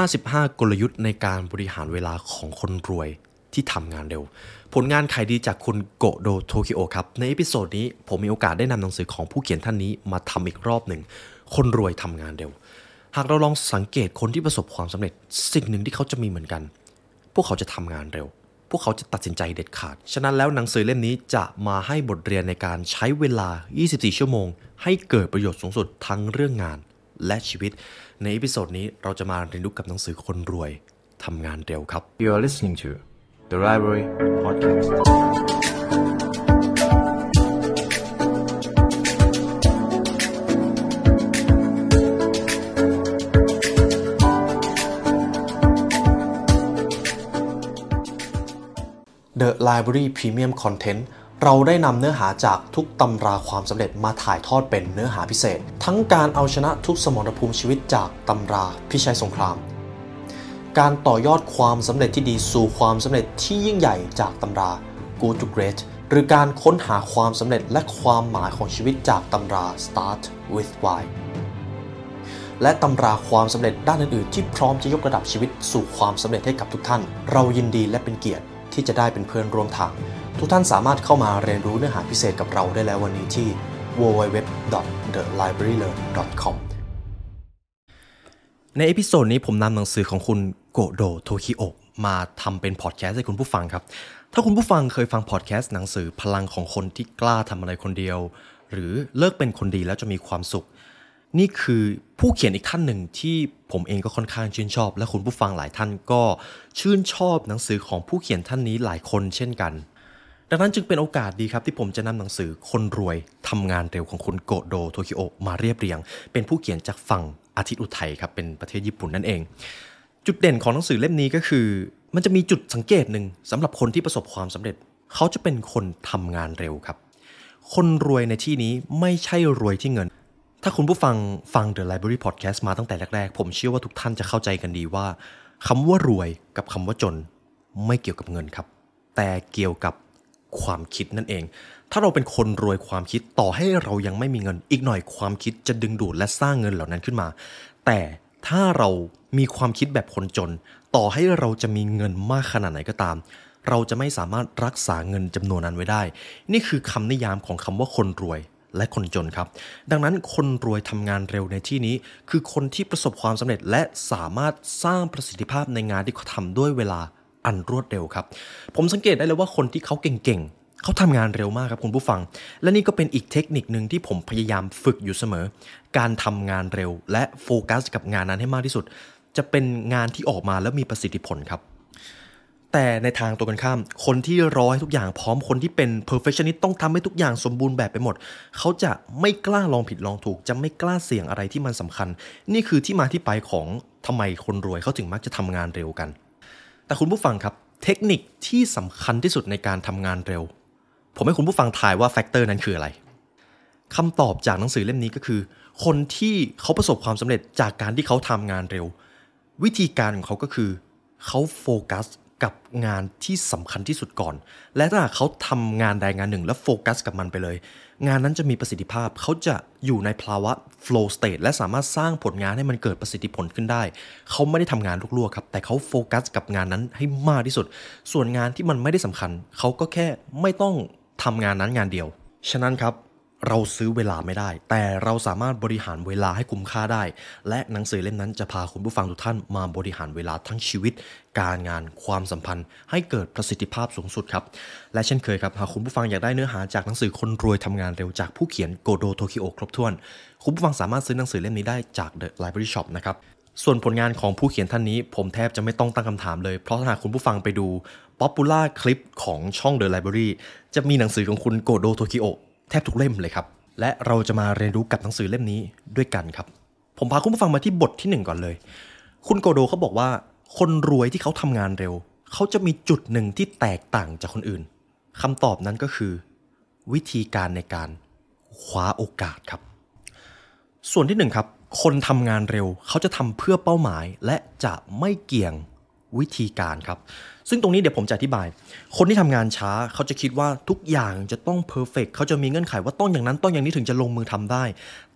55 กลยุทธ์ในการบริหารเวลาของคนรวยที่ทำงานเร็ว ผลงานขายดีจากคุณโกโดโทคิโอครับ ใน episode นี้ผมมีโอกาสได้นำหนังสือของผู้เขียนท่านนี้มาทำอีกรอบหนึ่ง คนรวยทำงานเร็ว หากเราลองสังเกตคนที่ประสบความสำเร็จ สิ่งหนึ่งที่เขาจะมีเหมือนกัน พวกเขาจะทำงานเร็ว พวกเขาจะตัดสินใจเด็ดขาด ฉะนั้นแล้วหนังสือเล่มนี้จะมาให้บทเรียนในการใช้เวลา 24 ชั่วโมง ให้เกิดประโยชน์สูงสุดทั้งเรื่องงาน และชีวิต ใน episode นี้เราจะมาเรียนรู้กับหนังสือคนรวยทำงานเร็วครับ You are listening to the Library Podcast. The Library Premium Content เราได้นำเนื้อหาจากทุกตำราความสำเร็จมาถ่ายทอดเป็นเนื้อหาพิเศษ ทั้งการเอาชนะทุกสมรภูมิชีวิตจากตำราพิชัยสงคราม การต่อยอดความสำเร็จที่ดีสู่ความสำเร็จที่ยิ่งใหญ่จากตำรา Good to Great หรือการค้นหาความสำเร็จและความหมายของชีวิตจากตำรา Start with Why และตำราความสำเร็จด้านอื่นๆ ที่พร้อมจะยกระดับชีวิตสู่ความสำเร็จให้กับทุกท่าน เรายินดีและเป็นเกียรติที่จะได้เป็นเพื่อนร่วมทาง ทุกท่านสามารถเข้ามาเรียนรู้เนื้อหาพิเศษกับเราได้แล้ววันนี้ที่ www.thelibrarylearn.com ใน episode นี้ผมนำหนังสือของคุณโกโดโทคิโอมาทำเป็นพอดแคสต์ให้คุณผู้ฟังครับ ถ้าคุณผู้ฟังเคยฟังพอดแคสต์หนังสือพลังของคนที่กล้าทำอะไรคนเดียว หรือเลิกเป็นคนดีแล้วจะมีความสุข นี่คือผู้เขียนอีกท่านหนึ่งที่ผมเองก็ค่อนข้างชื่นชอบ และคุณผู้ฟังหลายท่านก็ชื่นชอบหนังสือของผู้เขียนท่านนี้หลายคนเช่นกัน ดังนั้นจึงเป็นโอกาสดีครับที่ผมจะนำหนังสือคนรวยทำงานเร็วของคุณโกโดโทคิโอมาเรียบเรียง เป็นผู้เขียนจากฝั่งอาทิตย์อุทัยครับเป็นประเทศญี่ปุ่นนั่นเอง จุดเด่นของหนังสือเล่มนี้ก็คือ มันจะมีจุดสังเกตหนึ่งสำหรับคนที่ประสบความสำเร็จ เขาจะเป็นคนทำงานเร็วครับ คนรวยในที่นี้ไม่ใช่รวยที่เงิน ถ้าคุณผู้ฟังฟัง The Library Podcast มาตั้งแต่แรกๆ ผมเชื่อว่าทุกท่านจะเข้าใจกันดีว่าคำว่ารวยกับคำว่าจน ไม่เกี่ยวกับเงินครับ แต่เกี่ยวกับ ความคิดนั่นเอง ถ้าเราเป็นคนรวยความคิดต่อให้เรายังไม่มีเงิน อีกหน่อยความคิดจะดึงดูดและสร้างเงินเหล่านั้นขึ้นมา แต่ถ้าเรามีความคิดแบบคนจน ต่อให้เราจะมีเงินมากขนาดไหนก็ตาม เราจะไม่สามารถรักษาเงินจำนวนนั้นไว้ได้ นี่คือคำนิยามของคำว่าคนรวยและคนจนครับ ดังนั้นคนรวยทำงานเร็วในที่นี้ คือคนที่ประสบความสำเร็จและสามารถสร้างประสิทธิภาพในงานที่เขาทำด้วยเวลา อันรวดเร็วครับ ผมสังเกตได้เลยว่าคนที่เขาเก่งๆ เขาทำงานเร็วมากครับคุณผู้ฟัง และนี่ก็เป็นอีกเทคนิคหนึ่งที่ผมพยายามฝึกอยู่เสมอ การทำงานเร็วและโฟกัสกับงานนั้นให้มากที่สุด จะเป็นงานที่ออกมาแล้วมีประสิทธิผลครับแต่ในทางตัวกันข้าม คนที่รอให้ทุกอย่างพร้อมคนที่เป็น perfectionist ต้องทำให้ทุกอย่างสมบูรณ์แบบไปหมด เขาจะไม่กล้าลองผิดลองถูก จะไม่กล้าเสี่ยงอะไรที่มันสำคัญ นี่คือที่มาที่ไปของทำไมคนรวยเขาถึงมักจะทำงานเร็วกัน แต่คุณผู้ฟังครับ เทคนิคที่สำคัญที่สุดในการทำงานเร็ว ผมให้คุณผู้ฟังทายว่า factor นั้นคืออะไรคำตอบจากหนังสือเล่มนี้ก็คือ คนที่เขาประสบความสำเร็จจากการที่เขาทำงานเร็ว วิธีการของเขาก็คือเขาโฟกัส กับงานที่สำคัญที่สุดก่อน และถ้าเขาทำงานใดงานหนึ่งแล้วโฟกัสกับมันไปเลย งานนั้นจะมีประสิทธิภาพเขาจะอยู่ในภาวะ flow state และสามารถสร้างผลงานให้มันเกิดประสิทธิผลขึ้นได้ เขาไม่ได้ทำงานลวกๆครับ แต่เขาโฟกัสกับงานนั้นให้มากที่สุด ส่วนงานที่มันไม่ได้สำคัญ เขาก็แค่ไม่ต้องทำงานนั้นงานเดียว ฉะนั้นครับ เราซื้อเวลาไม่ได้ แต่เราสามารถบริหารเวลาให้คุ้มค่าได้ และหนังสือเล่มนั้นจะพาคุณผู้ฟังทุกท่านมาบริหารเวลาทั้งชีวิต การงานความสัมพันธ์ ให้เกิดประสิทธิภาพสูงสุดครับและเช่นเคยครับหากคุณผู้ฟังอยากได้เนื้อหาจากหนังสือคนรวยทำงานเร็วจากผู้เขียนโกโดโทคิโอครบถ้วน คุณผู้ฟังสามารถซื้อหนังสือเล่มนี้ได้จาก The Library Shop นะครับส่วนผลงานของผู้เขียนท่านนี้ ผมแทบจะไม่ต้องตั้งคำถามเลย เพราะถ้าหากคุณผู้ฟังไปดู Popular คลิปของช่อง The Library จะมีหนังสือของคุณโกโดโทคิโอ แทบทุกเล่มเลยครับ และเราจะมาเรียนรู้กับหนังสือเล่มนี้ด้วยกันครับ ผมพาคุณผู้ฟังมาที่บทที่หนึ่งก่อนเลย คุณโกโดเขาบอกว่า คนรวยที่เขาทำงานเร็ว เขาจะมีจุดหนึ่งที่แตกต่างจากคนอื่นคำตอบนั้นก็คือ วิธีการในการคว้าโอกาสครับ ส่วนที่หนึ่งครับ คนทำงานเร็วเขาจะทำเพื่อเป้าหมาย และจะไม่เกี่ยงวิธีการครับ ซึ่งตรงนี้เดี๋ยวผมจะอธิบาย คนที่ทำงานช้าเขาจะคิดว่าทุกอย่างจะต้องเพอร์เฟกเขาจะมีเงื่อนไขว่าต้องอย่างนั้นต้องอย่างนี้ถึงจะลงมือทำได้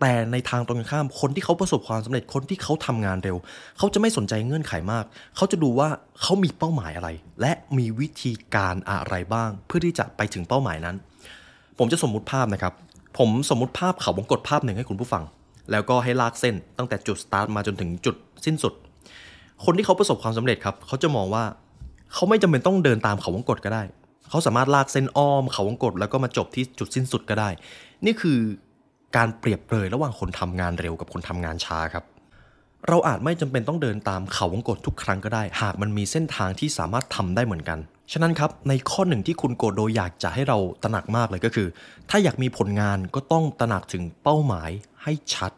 แต่ในทางตรงกันข้ามคนที่เขาประสบความสำเร็จคนที่เขาทำงานเร็ว เขาจะไม่สนใจเงื่อนไขมาก เขาจะดูว่าเขามีเป้าหมายอะไร และมีวิธีการอะไรบ้าง เพื่อที่จะไปถึงเป้าหมายนั้น ผมจะสมมุติภาพนะครับ ผมสมมุติภาพเขาวงกตภาพหนึ่งให้คุณผู้ฟัง แล้วก็ให้ลากเส้นตั้งแต่จุดสตาร์ทมาจนถึงจุดสิ้นสุด คนที่เขาประสบความสำเร็จครับเขาจะมองว่า เขาไม่จำเป็นต้องเดินตามเขาวงกตก็ได้ เขาสามารถลากเส้นอ้อมเขาวงกตแล้วก็มาจบที่จุดสิ้นสุดก็ได้ นี่คือการเปรียบเปรยระหว่างคนทำงานเร็วกับคนทำงานช้าครับ เราอาจไม่จำเป็นต้องเดินตามเขาวงกตทุกครั้งก็ได้ หากมันมีเส้นทางที่สามารถทำได้เหมือนกัน ฉะนั้นครับในข้อหนึ่งที่คุณโกโดอยากจะให้เราตระหนักมากเลยก็คือ ถ้าอยากมีผลงานก็ต้องตระหนักถึงเป้าหมายให้ชัด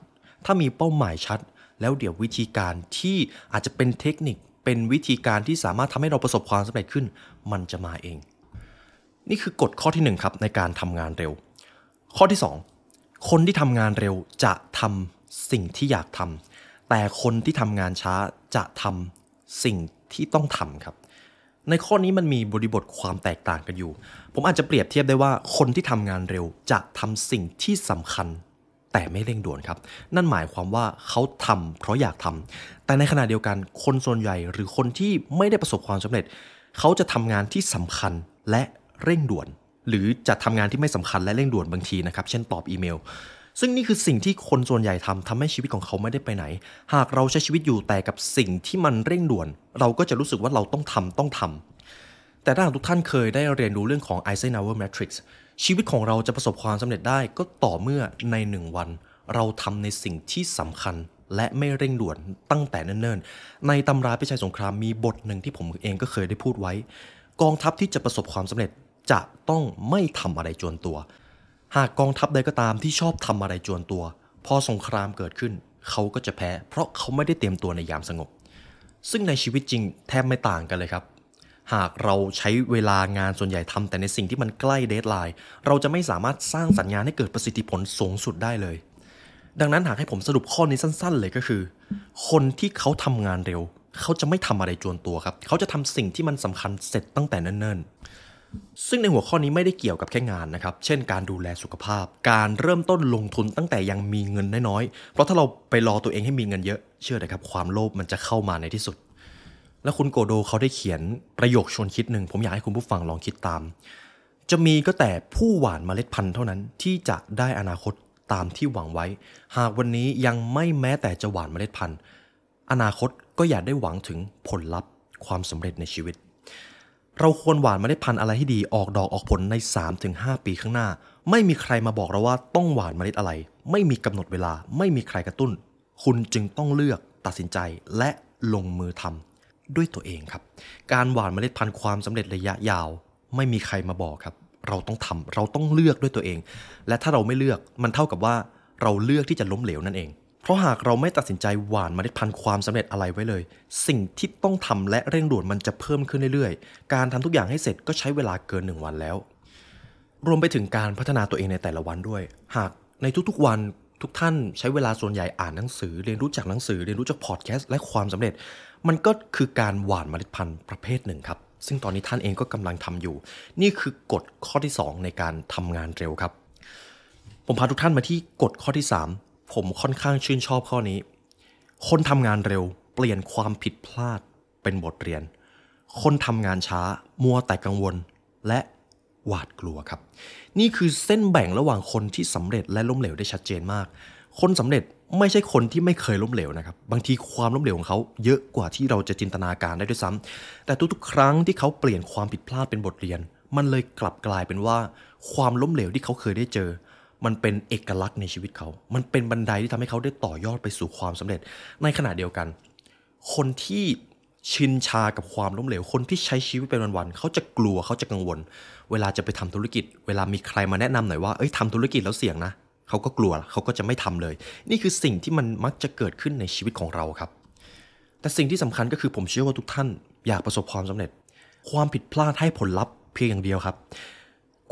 ถ้ามีเป้าหมายชัด แล้วเดี๋ยววิธีการที่อาจจะเป็นเทคนิค เป็นวิธีการที่สามารถทำให้เราประสบความสำเร็จขึ้น มันจะมาเอง นี่คือกฎข้อที่หนึ่งครับในการทำงานเร็ว ข้อที่สองคนที่ทำงานเร็วจะทำสิ่งที่อยากทำแต่คนที่ทำงานช้าจะทำสิ่งที่ต้องทำครับ ในข้อนี้มันมีบริบทความแตกต่างกันอยู่ ผมอาจจะเปรียบเทียบได้ว่าคนที่ทำงานเร็วจะทำสิ่งที่สำคัญ แต่ไม่เร่งด่วนครับ นั่นหมายความว่าเขาทำเพราะอยากทำแต่ในขณะเดียวกันคนส่วนใหญ่หรือคนที่ไม่ได้ประสบความสำเร็จ เขาจะทำงานที่สำคัญและเร่งด่วน หรือจะทำงานที่ไม่สำคัญและเร่งด่วนบางทีนะครับ เช่นตอบอีเมล ซึ่งนี่คือสิ่งที่คนส่วนใหญ่ทำทำให้ชีวิตของเขาไม่ได้ไปไหน หากเราใช้ชีวิตอยู่แต่กับสิ่งที่มันเร่งด่วน เราก็จะรู้สึกว่าเราต้องทำต้องทำ แต่ถ้าหากทุกท่านเคยได้เรียนรู้เรื่องของ Eisenhower Matrix ชีวิตของเราจะประสบความสำเร็จได้ก็ต่อเมื่อในหนึ่งวัน เราทำในสิ่งที่สำคัญและไม่เร่งด่วนตั้งแต่เนิ่นๆ ในตำราพิชัยสงครามมีบทหนึ่งที่ผมเองก็เคยได้พูดไว้ กองทัพที่จะประสบความสำเร็จจะต้องไม่ทำอะไรจวนตัว หากกองทัพใดก็ตามที่ชอบทำอะไรจวนตัว พอสงครามเกิดขึ้น เขาก็จะแพ้ เพราะเขาไม่ได้เตรียมตัวในยามสงบ ซึ่งในชีวิตจริงแทบไม่ต่างกันเลยครับ หากเราใช้เวลางานส่วนใหญ่ทำแต่ในสิ่งที่มันใกล้เดทไลน์เราจะไม่สามารถสร้างสัญญาณให้เกิดประสิทธิผลสูงสุดได้เลย ดังนั้นหากให้ผมสรุปข้อนี้สั้น ๆ เลยก็คือ คนที่เขาทำงานเร็ว เขาจะไม่ทำอะไรจวนตัวครับ เขาจะทำสิ่งที่มันสำคัญเสร็จตั้งแต่เนิ่นๆซึ่งในหัวข้อนี้ไม่ได้เกี่ยวกับแค่งานนะครับ เช่นการดูแลสุขภาพ การเริ่มต้นลงทุนตั้งแต่ยังมีเงินน้อยๆ เพราะถ้าเราไปรอตัวเองให้มีเงินเยอะ เชื่อเลยครับ ความโลภมันจะเข้ามาในที่สุด แล้วคุณโกโดเขาได้เขียนประโยคชวนคิดหนึ่ง ผมอยากให้คุณผู้ฟังลองคิดตาม จะมีก็แต่ผู้หว่านเมล็ดพันธุ์เท่านั้นที่จะได้อนาคตตามที่หวังไว้ หากวันนี้ยังไม่แม้แต่จะหว่านเมล็ดพันธุ์ อนาคตก็อย่าได้หวังถึงผลลัพธ์ความสำเร็จในชีวิต เราควรหว่านเมล็ดพันธุ์อะไรให้ดีออกดอกออกผลใน 3-5 ปีข้างหน้า ไม่มีใครมาบอกเราว่าต้องหว่านเมล็ดอะไร ไม่มีกำหนดเวลา ไม่มีใครกระตุ้น คุณจึงต้องเลือกตัดสินใจและลงมือทำ ด้วยตัวเองครับ การหว่านเมล็ดพันธุ์ความสำเร็จระยะยาว ไม่มีใครมาบอกครับ เราต้องทำเราต้องเลือกด้วยตัวเอง และถ้าเราไม่เลือกมันเท่ากับว่าเราเลือกที่จะล้มเหลวนั่นเอง เพราะหากเราไม่ตัดสินใจหว่านเมล็ดพันธุ์ความสำเร็จอะไรไว้เลย สิ่งที่ต้องทำและเร่งด่วนมันจะเพิ่มขึ้นเรื่อยๆ การทำทุกอย่างให้เสร็จก็ใช้เวลาเกินหนึ่งวันแล้ว รวมไปถึงการพัฒนาตัวเองในแต่ละวันด้วย หากในทุกๆวันทุกท่านใช้เวลาส่วนใหญ่อ่านหนังสือ เรียนรู้จากหนังสือ เรียนรู้จากพอดแคสต์และความสำเร็จ มันก็คือการหว่านเมล็ดพันธุ์ประเภทหนึ่งครับ ซึ่งตอนนี้ท่านเองก็กำลังทำอยู่ นี่คือกฎข้อที่ 2 ในการทำงานเร็วครับ ผมพาทุกท่านมาที่กฎข้อที่ 3 ผมค่อนข้างชื่นชอบข้อนี้ คนทำงานเร็วเปลี่ยนความผิดพลาดเป็นบทเรียน คนทำงานช้ามัวแต่กังวลและหวาดกลัวครับ นี่คือเส้นแบ่งระหว่างคนที่สำเร็จและล้มเหลวได้ชัดเจนมาก คนสำเร็จ ไม่ใช่คนที่ไม่เคยล้มเหลวนะครับ บางทีความล้มเหลวของเขาเยอะกว่าที่เราจะจินตนาการได้ด้วยซ้ำแต่ทุกๆ ครั้งที่เขาเปลี่ยนความผิดพลาดเป็นบทเรียน มันเลยกลับกลายเป็นว่า ความล้มเหลวที่เขาเคยได้เจอ มันเป็นเอกลักษณ์ในชีวิตเขา มันเป็นบันไดที่ทำให้เขาได้ต่อยอดไปสู่ความสำเร็จ ในขณะเดียวกัน คนที่ชินชากับความล้มเหลว คนที่ใช้ชีวิตเป็นวันๆเขาจะกลัวเขาจะกังวล เวลาจะไปทำธุรกิจ เวลามีใครมาแนะนำหน่อยว่าเอ้ยทำธุรกิจแล้วเสี่ยงนะ เขาก็กลัวเขาก็จะไม่ทำเลย นี่คือสิ่งที่มันมักจะเกิดขึ้นในชีวิตของเราครับ แต่สิ่งที่สำคัญก็คือผมเชื่อว่าทุกท่านอยากประสบความสำเร็จ ความผิดพลาดให้ผลลัพธ์เพียงอย่างเดียวครับ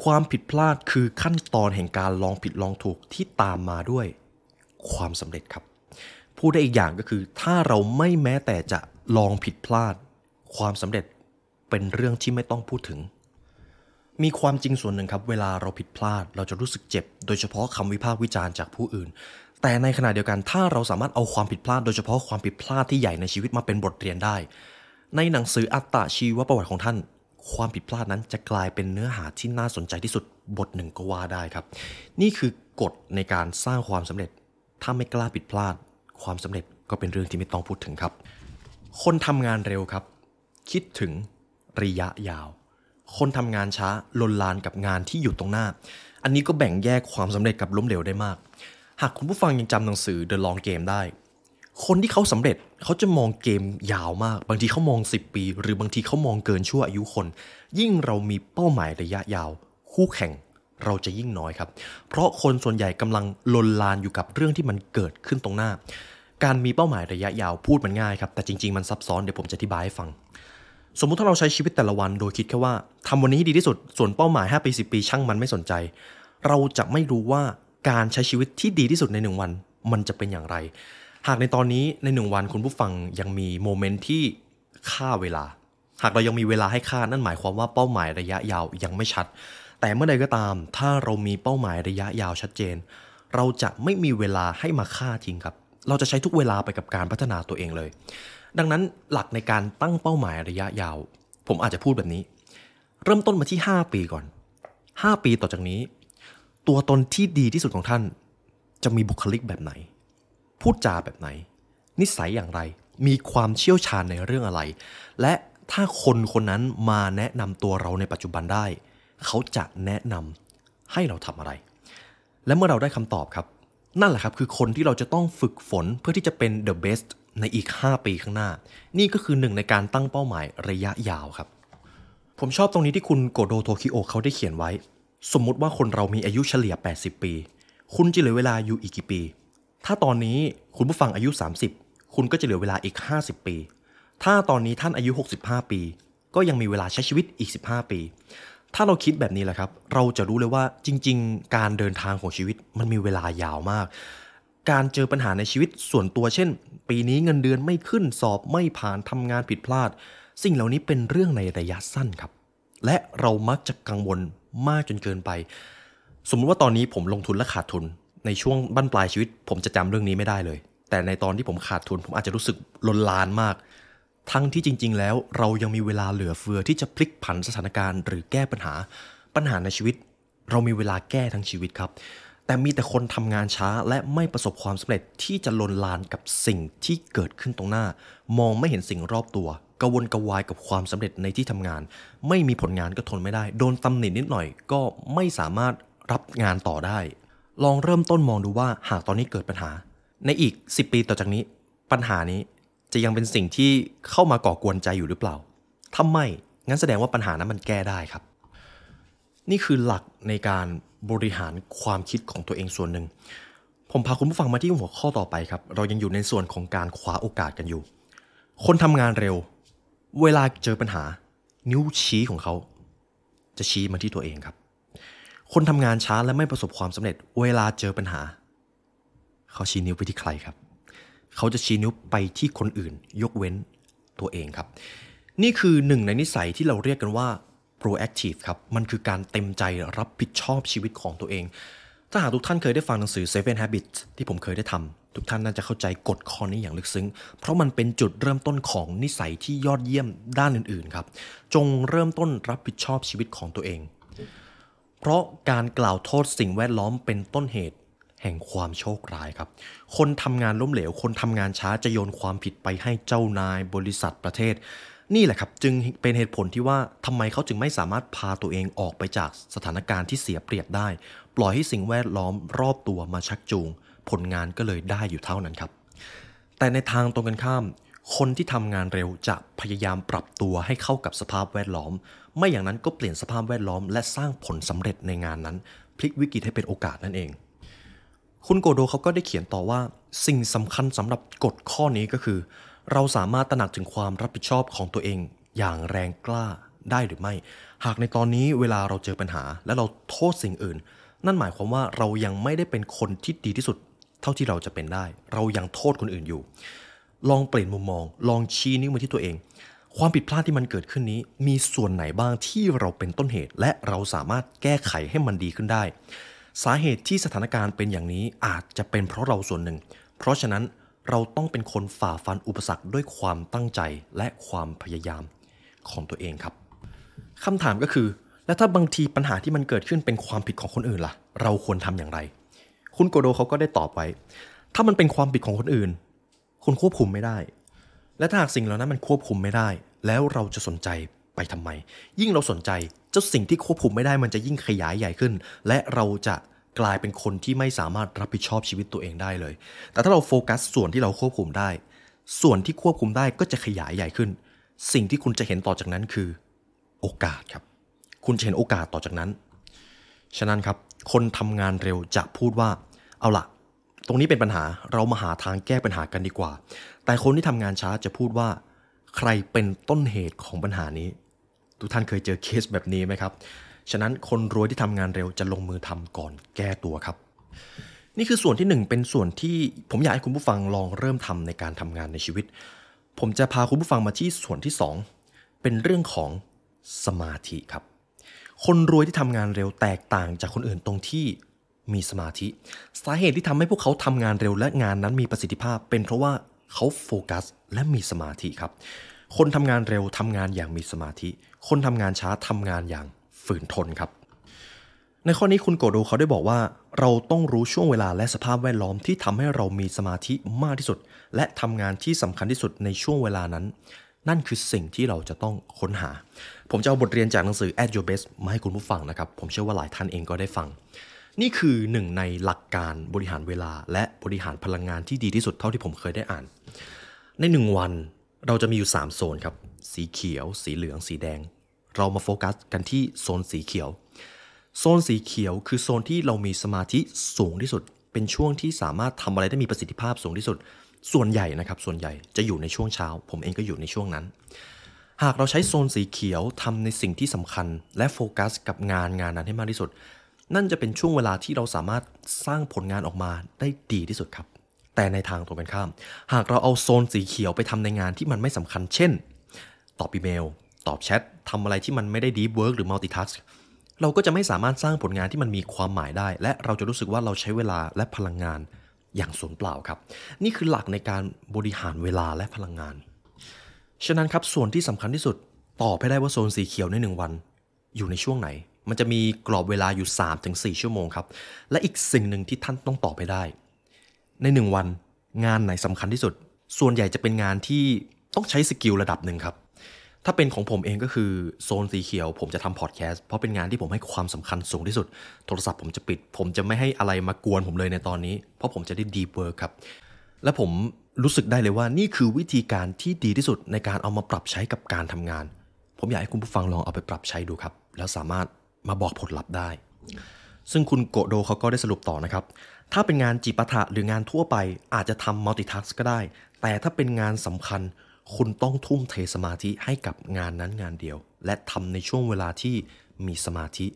ความผิดพลาดคือขั้นตอนแห่งการลองผิดลองถูกที่ตามมาด้วยความสำเร็จครับ พูดได้อีกอย่างก็คือ ถ้าเราไม่แม้แต่จะลองผิดพลาด ความสำเร็จเป็นเรื่องที่ไม่ต้องพูดถึง มีความจริงส่วนหนึ่งครับ เวลาเราผิดพลาด เราจะรู้สึกเจ็บ โดยเฉพาะคำวิพากษ์วิจารณ์จากผู้อื่น แต่ในขณะเดียวกันถ้าเราสามารถเอาความผิดพลาด โดยเฉพาะความผิดพลาดที่ใหญ่ในชีวิตมาเป็นบทเรียนได้ ในหนังสืออัตตาชีวประวัติของท่าน ความผิดพลาดนั้นจะกลายเป็นเนื้อหาที่น่าสนใจที่สุดบทหนึ่งก็ว่าได้ครับ นี่คือกฎในการสร้างความสำเร็จ ถ้าไม่กล้าผิดพลาด ความสำเร็จก็เป็นเรื่องที่ไม่ต้องพูดถึงครับ คนทำงานเร็วครับ คิดถึงระยะยาว คนทำงานช้าลนลานกับงานที่อยู่ตรงหน้า อันนี้ก็แบ่งแยกความสำเร็จกับล้มเหลวได้มาก หากคุณผู้ฟังยังจำหนังสือ The Long Game ได้ คนที่เขาสำเร็จเขาจะมองเกมยาวมาก บางทีเขามอง 10 ปี หรือบางทีเขามองเกินชั่วอายุคน ยิ่งเรามีเป้าหมายระยะยาว คู่แข่งเราจะยิ่งน้อยครับ เพราะคนส่วนใหญ่กำลังลนลานอยู่กับเรื่องที่มันเกิดขึ้นตรงหน้า การมีเป้าหมายระยะยาวพูดมันง่ายครับ แต่จริง ๆ มันซับซ้อนเดี๋ยวผมจะอธิบายให้ฟัง สมมุติถ้าเราใช้ชีวิตแต่ละวันโดยคิดแค่ว่าทำวันนี้ให้ดีที่สุดส่วนเป้าหมาย5ปี10 ปีช่างมันไม่สนใจ เราจะไม่รู้ว่าการใช้ชีวิตที่ดีที่สุดในหนึ่งวัน มันจะเป็นอย่างไร หากในตอนนี้ในหนึ่งวันคุณผู้ฟังยังมีโมเมนต์ที่ฆ่าเวลา หากเรายังมีเวลาให้ค่านั่นหมายความว่าเป้าหมายระยะยาวยังไม่ชัด แต่เมื่อใดก็ตาม ถ้าเรามีเป้าหมายระยะยาวชัดเจน เราจะไม่มีเวลาให้มาฆ่าทิ้งครับ เราจะใช้ทุกเวลาไปกับการพัฒนาตัวเองเลย ดังนั้นหลักในการตั้งเป้าหมายระยะยาว ผมอาจจะพูดแบบนี้ เริ่มต้นมาที่ 5 ปีก่อน 5 ปีต่อจากนี้ ตัวตนที่ดีที่สุดของท่าน จะมีบุคลิกแบบไหน พูดจาแบบไหน นิสัยอย่างไร มีความเชี่ยวชาญในเรื่องอะไร และถ้าคนคนนั้นมาแนะนำตัวเราในปัจจุบันได้ เขาจะแนะนำให้เราทำอะไร และเมื่อเราได้คำตอบครับ นั่นแหละครับคือคนที่เราจะต้องฝึกฝนเพื่อที่จะเป็น the best ในอีก 5 ปีข้างหน้า นี่ก็คือหนึ่งในการตั้งเป้าหมายระยะยาวครับ ผมชอบตรงนี้ที่คุณโกโดโทคิโอเขาได้เขียนไว้ สมมุติว่าคนเรามีอายุเฉลี่ย 80 ปี คุณจะเหลือเวลาอยู่อีกกี่ปี ถ้าตอนนี้คุณผู้ฟังอายุ 30 คุณก็จะเหลือเวลาอีก 50 ปี ถ้าตอนนี้ท่านอายุ 65 ปี ก็ยังมีเวลาใช้ชีวิตอีก 15 ปี ถ้าเราคิดแบบนี้แหละครับ เราจะรู้เลยว่าจริง ๆ การเดินทางของชีวิตมันมีเวลายาวมาก การเจอปัญหาในชีวิตส่วนตัวเช่น ปีนี้เงินเดือนไม่ขึ้นสอบไม่ผ่านทำงานผิดพลาด สิ่งเหล่านี้เป็นเรื่องในระยะสั้นครับ และเรามักจะกังวลมากจนเกินไป สมมุติว่าตอนนี้ผมลงทุนและขาดทุน ในช่วงบั้นปลายชีวิต ผมจะจำเรื่องนี้ไม่ได้เลย แต่ในตอนที่ผมขาดทุน ผมอาจจะรู้สึกลนลานมาก ทั้งที่จริง ๆ แล้วเรายังมีเวลาเหลือเฟือที่จะพลิกผันสถานการณ์ หรือแก้ปัญหา ปัญหาในชีวิต เรามีเวลาแก้ทั้งชีวิตครับ แต่มีแต่คนทำงานช้าและไม่ประสบความสำเร็จที่จะลนลานกับสิ่งที่เกิดขึ้นตรงหน้า มองไม่เห็นสิ่งรอบตัวกวนกระวายกับความสำเร็จในที่ทำงาน ไม่มีผลงานก็ทนไม่ได้ โดนตำหนินิดหน่อยก็ไม่สามารถรับงานต่อได้ ลองเริ่มต้นมองดูว่าหากตอนนี้เกิดปัญหา ในอีก 10 ปีต่อจากนี้ ปัญหานี้จะยังเป็นสิ่งที่เข้ามาก่อกวนใจอยู่หรือเปล่าถ้าไม่งั้นแสดงว่าปัญหานั้นมันแก้ได้ครับ นี่คือหลักในการ บริหารความคิดของตัวเองส่วนหนึ่ง ผมพาคุณผู้ฟังมาที่หัวข้อต่อไปครับ เรายังอยู่ในส่วนของการคว้าโอกาสกันอยู่ คนทำงานเร็ว เวลาเจอปัญหา นิ้วชี้ของเขา จะชี้มาที่ตัวเองครับ คนทำงานช้าและไม่ประสบความสำเร็จ เวลาเจอปัญหา เขาชี้นิ้วไปที่ใครครับ เขาจะชี้นิ้วไปที่คนอื่น ยกเว้นตัวเองครับ นี่คือหนึ่งในนิสัยที่เราเรียกกันว่า proactive ครับ มันคือการเต็มใจรับผิดชอบชีวิตของตัวเอง ถ้าหากทุกท่านเคยได้ฟังหนังสือ Seven Habits ที่ผมเคยได้ทำทุกท่านน่าจะเข้าใจกฎข้อนี้อย่างลึกซึ้ง เพราะมันเป็นจุดเริ่มต้นของนิสัยที่ยอดเยี่ยมด้านอื่นๆ ครับ จงเริ่มต้นรับผิดชอบชีวิตของตัวเอง เพราะการกล่าวโทษสิ่งแวดล้อมเป็นต้นเหตุแห่งความโชคร้ายครับ คนทำงานล้มเหลว คนทำงานช้าจะโยนความผิดไปให้เจ้านาย บริษัทประเทศ นี่แหละครับจึงเป็นเหตุผลที่ว่าทำไมเขาจึงไม่สามารถพาตัวเองออกไปจากสถานการณ์ที่เสียเปรียบได้ ปล่อยให้สิ่งแวดล้อมรอบตัวมาชักจูง ผลงานก็เลยได้อยู่เท่านั้นครับ แต่ในทางตรงกันข้าม คนที่ทำงานเร็วจะพยายามปรับตัวให้เข้ากับสภาพแวดล้อม ไม่อย่างนั้นก็เปลี่ยนสภาพแวดล้อม และสร้างผลสำเร็จในงานนั้น พลิกวิกฤตให้เป็นโอกาสนั่นเอง คุณโกโดเขาก็ได้เขียนต่อว่า สิ่งสำคัญสำหรับกฎข้อนี้ก็คือ เราสามารถตระหนักถึงความรับผิดชอบของตัวเองอย่างแรงกล้าได้หรือไม่ หากในตอนนี้เวลาเราเจอปัญหา และเราโทษสิ่งอื่น นั่นหมายความว่าเรายังไม่ได้เป็นคนที่ดีที่สุด เท่าที่เราจะเป็นได้ เรายังโทษคนอื่นอยู่ ลองเปลี่ยนมุมมอง ลองชี้นิ้วมาที่ตัวเอง ความผิดพลาดที่มันเกิดขึ้นนี้ มีส่วนไหนบ้างที่เราเป็นต้นเหตุ และเราสามารถแก้ไขให้มันดีขึ้นได้ สาเหตุที่สถานการณ์เป็นอย่างนี้อาจจะเป็นเพราะเราส่วนหนึ่ง เพราะฉะนั้น เราต้องเป็นคนฝ่าฟันอุปสรรคด้วยความตั้งใจและความพยายามของตัวเองครับคำถามก็คือ แล้วถ้าบางทีปัญหาที่มันเกิดขึ้นเป็นความผิดของคนอื่นล่ะ เราควรทำอย่างไร คุณโกโดเขาก็ได้ตอบไว้ ถ้ามันเป็นความผิดของคนอื่น คุณควบคุมไม่ได้ และถ้าหากสิ่งเหล่านั้นมันควบคุมไม่ได้ แล้วเราจะสนใจไปทำไม ยิ่งเราสนใจเจ้าสิ่งที่ควบคุมไม่ได้มันจะยิ่งขยายใหญ่ขึ้น และเราจะ กลายเป็นคนที่ไม่สามารถรับผิดชอบชีวิตตัวเองได้เลย แต่ถ้าเราโฟกัสส่วนที่เราควบคุมได้ ส่วนที่ควบคุมได้ก็จะขยายใหญ่ขึ้น สิ่งที่คุณจะเห็นต่อจากนั้นคือ โอกาสครับ คุณจะเห็นโอกาสต่อจากนั้น ฉะนั้นครับ คนทำงานเร็วจะพูดว่า เอาละตรงนี้เป็นปัญหาเรามาหาทางแก้ปัญหากันดีกว่า แต่คนที่ทำงานช้าจะพูดว่า ใครเป็นต้นเหตุของปัญหานี้ ทุกท่านเคยเจอเคสแบบนี้ไหมครับ ฉะนั้นคนรวยที่ทำงานเร็วจะลงมือทำก่อนแก้ตัวครับ นี่คือส่วนที่หนึ่งเป็นส่วนที่ผมอยากให้คุณผู้ฟังลองเริ่มทำในการทำงานในชีวิต ผมจะพาคุณผู้ฟังมาที่ส่วนที่สองเป็นเรื่องของสมาธิครับ คนรวยที่ทำงานเร็วแตกต่างจากคนอื่นตรงที่มีสมาธิ สาเหตุที่ทำให้พวกเขาทำงานเร็วและงานนั้นมีประสิทธิภาพ เป็นเพราะว่าเขาโฟกัสและมีสมาธิครับ คนทำงานเร็วทำงานอย่างมีสมาธิ คนทำงานช้าทำงานอย่าง ฝืนทนครับ ในข้อนี้คุณโกโดเขาได้บอกว่า เราต้องรู้ช่วงเวลาและสภาพแวดล้อมที่ทำให้เรามีสมาธิมากที่สุด และทำงานที่สำคัญที่สุดในช่วงเวลานั้น นั่นคือสิ่งที่เราจะต้องค้นหา ผมจะเอาบทเรียนจากหนังสือ At Your Best มาให้คุณผู้ฟังนะครับ ผมเชื่อว่าหลายท่านเองก็ได้ฟังนี่คือหนึ่งในหลักการบริหารเวลาและบริหารพลังงานที่ดีที่สุดเท่าที่ผมเคยได้อ่าน ในหนึ่งวันเราจะมีอยู่ 3 โซนครับ สีเขียว สีเหลือง สีแดง เรามาโฟกัสกันที่โซนสีเขียว โซนสีเขียวคือโซนที่เรามีสมาธิสูงที่สุด เป็นช่วงที่สามารถทำอะไรได้มีประสิทธิภาพสูงที่สุด ส่วนใหญ่นะครับ ส่วนใหญ่จะอยู่ในช่วงเช้า ผมเองก็อยู่ในช่วงนั้น หากเราใช้โซนสีเขียวทำในสิ่งที่สำคัญ และโฟกัสกับงานงานนั้นให้มากที่สุด นั่นจะเป็นช่วงเวลาที่เราสามารถสร้างผลงานออกมาได้ดีที่สุดครับแต่ในทางตรงกันข้าม หากเราเอาโซนสีเขียวไปทำในงานที่มันไม่สำคัญ เช่น ตอบอีเมล ตอบแชททำอะไรที่มันไม่ได้ deep work หรือ multitask เราก็จะไม่สามารถสร้างผลงานที่มันมีความหมายได้ และเราจะรู้สึกว่าเราใช้เวลาและพลังงานอย่างสูญเปล่าครับ นี่คือหลักในการบริหารเวลาและพลังงาน ฉะนั้นครับส่วนที่สำคัญที่สุดตอบให้ได้ว่าโซนสีเขียวในหนึ่งวัน อยู่ในช่วงไหน มันจะมีกรอบเวลาอยู่ 3-4 ชั่วโมงครับ และอีกสิ่งหนึ่งที่ท่านต้องตอบไปได้ ในหนึ่งวัน งานไหนสำคัญที่สุด ส่วนใหญ่จะเป็นงานที่ต้องใช้ skill ระดับหนึ่งครับ ถ้าเป็นของผมเองก็คือโซนสีเขียว ผมจะทำพอดแคสต์เพราะเป็นงานที่ผมให้ความสำคัญสูงที่สุด โทรศัพท์ผมจะปิด ผมจะไม่ให้อะไรมากวนผมเลยในตอนนี้ เพราะผมจะได้ deep work ครับ และผมรู้สึกได้เลยว่านี่คือวิธีการที่ดีที่สุดในการเอามาปรับใช้กับการทำงาน ผมอยากให้คุณผู้ฟังลองเอาไปปรับใช้ดูครับ แล้วสามารถมาบอกผลลัพธ์ได้ ซึ่งคุณโกโดเขาก็ได้สรุปต่อนะครับ ถ้าเป็นงานจิปาถะหรืองานทั่วไปอาจจะทำมัลติทัสก็ได้ แต่ถ้าเป็นงานสำคัญ คุณต้องทุ่มเทสมาธิให้กับงานนั้นงานเดียว และทำในช่วงเวลาที่มีสมาธิ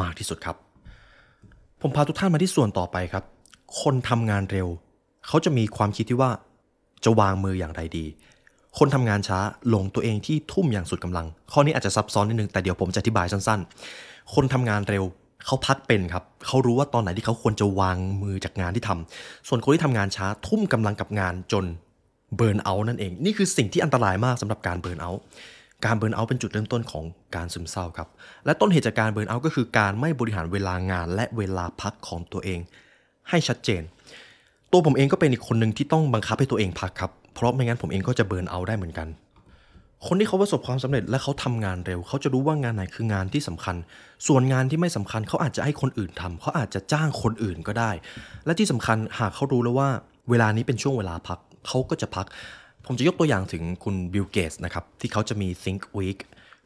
มากที่สุดครับ ผมพาทุกท่านมาที่ส่วนต่อไปครับ คนทำงานเร็ว เขาจะมีความคิดที่ว่า จะวางมืออย่างไรดี คนทำงานช้าหลงตัวเองที่ทุ่มอย่างสุดกำลัง ข้อนี้อาจจะซับซ้อนนิดนึงแต่เดี๋ยวผมจะอธิบายสั้น ๆ คนทำงานเร็วเขาพักเป็นครับ เขารู้ว่าตอนไหนที่เขาควรจะวางมือจากงานที่ทำส่วนคนที่ทำงานช้าทุ่มกำลังกับงานจน เบิร์นเอาท์นั่นเอง นี่คือสิ่งที่อันตรายมากสำหรับการเบิร์นเอาท์การเบิร์นเอาท์เป็นจุดเริ่มต้นของการซึมเศร้าครับ และต้นเหตุจากการเบิร์นเอาท์ก็คือการไม่บริหารเวลางานและเวลาพักของตัวเอง ให้ชัดเจน ตัวผมเองก็เป็นอีกคนหนึ่งที่ต้องบังคับให้ตัวเองพักครับ เพราะไม่งั้นผมเองก็จะเบิร์นเอาท์ได้เหมือนกัน คนที่เขาประสบความสำเร็จและเขาทำงานเร็ว เขาจะรู้ว่างานไหนคืองานที่สำคัญ ส่วนงานที่ไม่สำคัญเขาอาจจะให้คนอื่นทำเขาอาจจะจ้างคนอื่นก็ได้ และที่สำคัญหากเขารู้แล้วว่า เวลานี้เป็นช่วงเวลาพัก เขาก็จะพัก ผมจะยกตัวอย่างถึงคุณบิลเกตส์นะครับ ที่เขาจะมี Think Week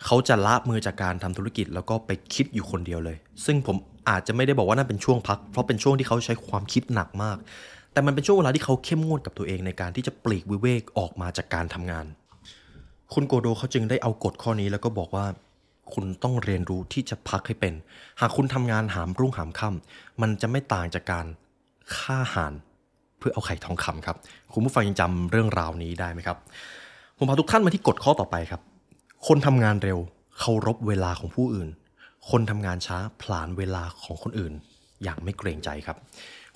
เขาจะละมือจากการทำธุรกิจแล้วก็ไปคิดอยู่คนเดียวเลย ซึ่งผมอาจจะไม่ได้บอกว่านั่นเป็นช่วงพัก เพราะเป็นช่วงที่เขาใช้ความคิดหนักมาก แต่มันเป็นช่วงเวลาที่เขาเข้มงวดกับตัวเองในการที่จะปลีกวิเวกออกมาจากการทำงาน คุณโกโดเขาจึงได้เอากฎข้อนี้แล้วก็บอกว่า คุณต้องเรียนรู้ที่จะพักให้เป็น หากคุณทำงานหามรุ่งหามค่ำมันจะไม่ต่างจากการฆ่าห่าน เพื่อเอาไข่ทองคำครับ คุณผู้ฟังยังจำเรื่องราวนี้ได้ไหมครับ ผมพาทุกท่านมาที่กฎข้อต่อไปครับ คนทำงานเร็วเคารพเวลาของผู้อื่น คนทำงานช้าผลานเวลาของคนอื่น อย่างไม่เกรงใจครับ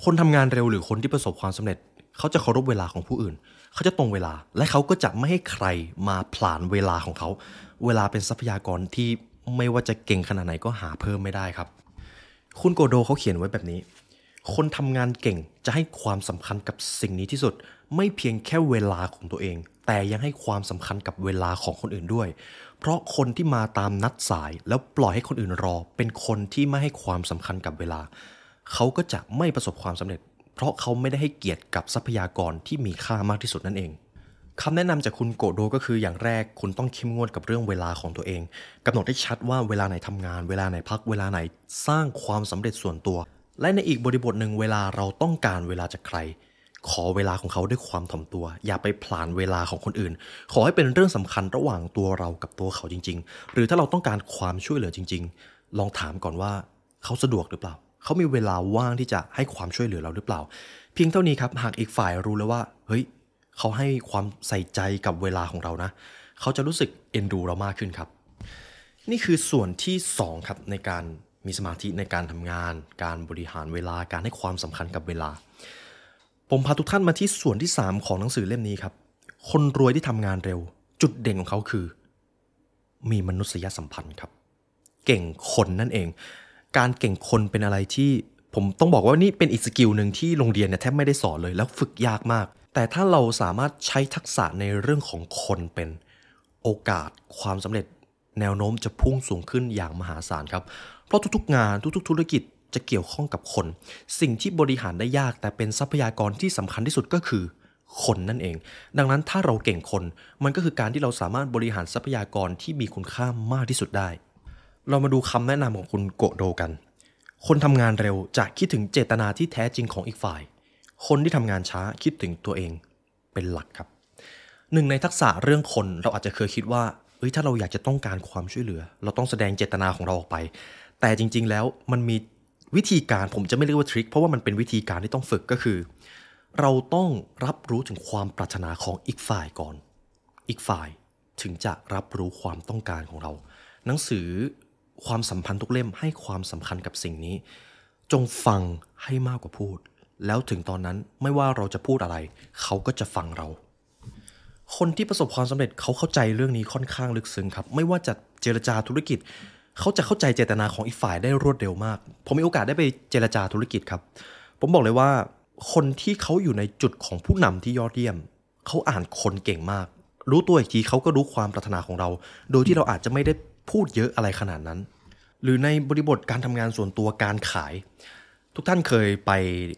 คนทำงานเร็วหรือคนที่ประสบความสำเร็จ เขาจะเคารพเวลาของผู้อื่น เขาจะตรงเวลา และเขาก็จะไม่ให้ใครมาผลานเวลาของเขา เวลาเป็นทรัพยากรที่ไม่ว่าจะเก่งขนาดไหนก็หาเพิ่มไม่ได้ครับ คุณโกโดเขาเขียนไว้แบบนี้ คนทำงานเก่งจะให้ความสำคัญกับสิ่งนี้ที่สุด ไม่เพียงแค่เวลาของตัวเอง แต่ยังให้ความสำคัญกับเวลาของคนอื่นด้วย เพราะคนที่มาตามนัดสายแล้วปล่อยให้คนอื่นรอ เป็นคนที่ไม่ให้ความสำคัญกับเวลา เขาก็จะไม่ประสบความสำเร็จ เพราะเขาไม่ได้ให้เกียรติกับทรัพยากรที่มีค่ามากที่สุดนั่นเองคำแนะนำจากคุณโกโดก็คืออย่างแรกคุณต้องเข้มงวดกับเรื่องเวลาของตัวเองกำหนดให้ชัดว่าเวลาไหนทำงาน เวลาไหนพักเวลาไหนสร้างความสำเร็จส่วนตัว และในอีกบริบทหนึ่งเวลาเราต้องการเวลาจากใคร ขอเวลาของเขาด้วยความถ่อมตัว อย่าไปผลานเวลาของคนอื่น ขอให้เป็นเรื่องสำคัญระหว่างตัวเรากับตัวเขาจริง ๆ หรือถ้าเราต้องการความช่วยเหลือจริง ๆ ลองถามก่อนว่าเขาสะดวกหรือเปล่า เขามีเวลาว่างที่จะให้ความช่วยเหลือเราหรือเปล่า เพียงเท่านี้ครับหากอีกฝ่ายรู้แล้วว่า เฮ้ย เขาให้ความใส่ใจกับเวลาของเรานะ เขาจะรู้สึกเอ็นดูเรามากขึ้นครับ นี่คือส่วนที่ 2 ครับในการ มีสมาธิในการทำงาน การบริหารเวลาการให้ความสำคัญกับเวลา ผมพาทุกท่านมาที่ส่วนที่ 3 ของหนังสือเล่มนี้ครับ คนรวยที่ทำงานเร็ว จุดเด่นของเขาคือ มีมนุษยสัมพันธ์ครับ เก่งคนนั่นเอง การเก่งคนเป็นอะไรที่ผมต้องบอกว่านี่เป็นอีกสกิลหนึ่งที่โรงเรียนเนี่ยแทบไม่ได้สอนเลยแล้วฝึกยากมาก แต่ถ้าเราสามารถใช้ทักษะในเรื่องของคนเป็นโอกาสความสำเร็จแนวโน้มจะพุ่งสูงขึ้นอย่างมหาศาลครับ เพราะทุกๆงานทุกๆ ธุรกิจจะเกี่ยวข้องกับคน สิ่งที่บริหารได้ยากแต่เป็นทรัพยากรที่สำคัญที่สุดก็คือคนนั่นเอง ดังนั้นถ้าเราเก่งคน มันก็คือการที่เราสามารถบริหารทรัพยากรที่มีคุณค่ามากที่สุดได้ เรามาดูคำแนะนำของคุณโกโดกัน คนทำงานเร็วจะคิดถึงเจตนาที่แท้จริงของอีกฝ่าย คนที่ทำงานช้าคิดถึงตัวเองเป็นหลักครับ หนึ่งในทักษะเรื่องคนเราอาจจะเคยคิดว่าเอ้ยถ้าเราอยากจะต้องการความช่วยเหลือ เราต้องแสดงเจตนาของเราออกไป แต่จริง ๆ แล้วมันมีวิธีการผมจะไม่เรียกว่าทริคเพราะว่ามันเป็นวิธีการที่ต้องฝึกก็คือ เราต้องรับรู้ถึงความปรารถนาของอีกฝ่ายก่อน อีกฝ่ายถึงจะรับรู้ความต้องการของเรา หนังสือความสัมพันธ์ทุกเล่มให้ความสำคัญกับสิ่งนี้ จงฟังให้มากกว่าพูด แล้วถึงตอนนั้นไม่ว่าเราจะพูดอะไร เขาก็จะฟังเรา คนที่ประสบความสำเร็จเขาเข้าใจเรื่องนี้ค่อนข้างลึกซึ้งครับ ไม่ว่าจะเจรจาธุรกิจ เขาจะเข้าใจเจตนาของอีกฝ่ายได้รวดเร็วมาก ผมมีโอกาสได้ไปเจรจาธุรกิจครับ ผมบอกเลยว่า คนที่เขาอยู่ในจุดของผู้นำที่ยอดเยี่ยม เขาอ่านคนเก่งมาก รู้ตัวอีกทีเขาก็รู้ความปรารถนาของเรา โดยที่เราอาจจะไม่ได้พูดเยอะอะไรขนาดนั้น หรือในบริบทการทำงานส่วนตัวการขาย ทุกท่านเคยไป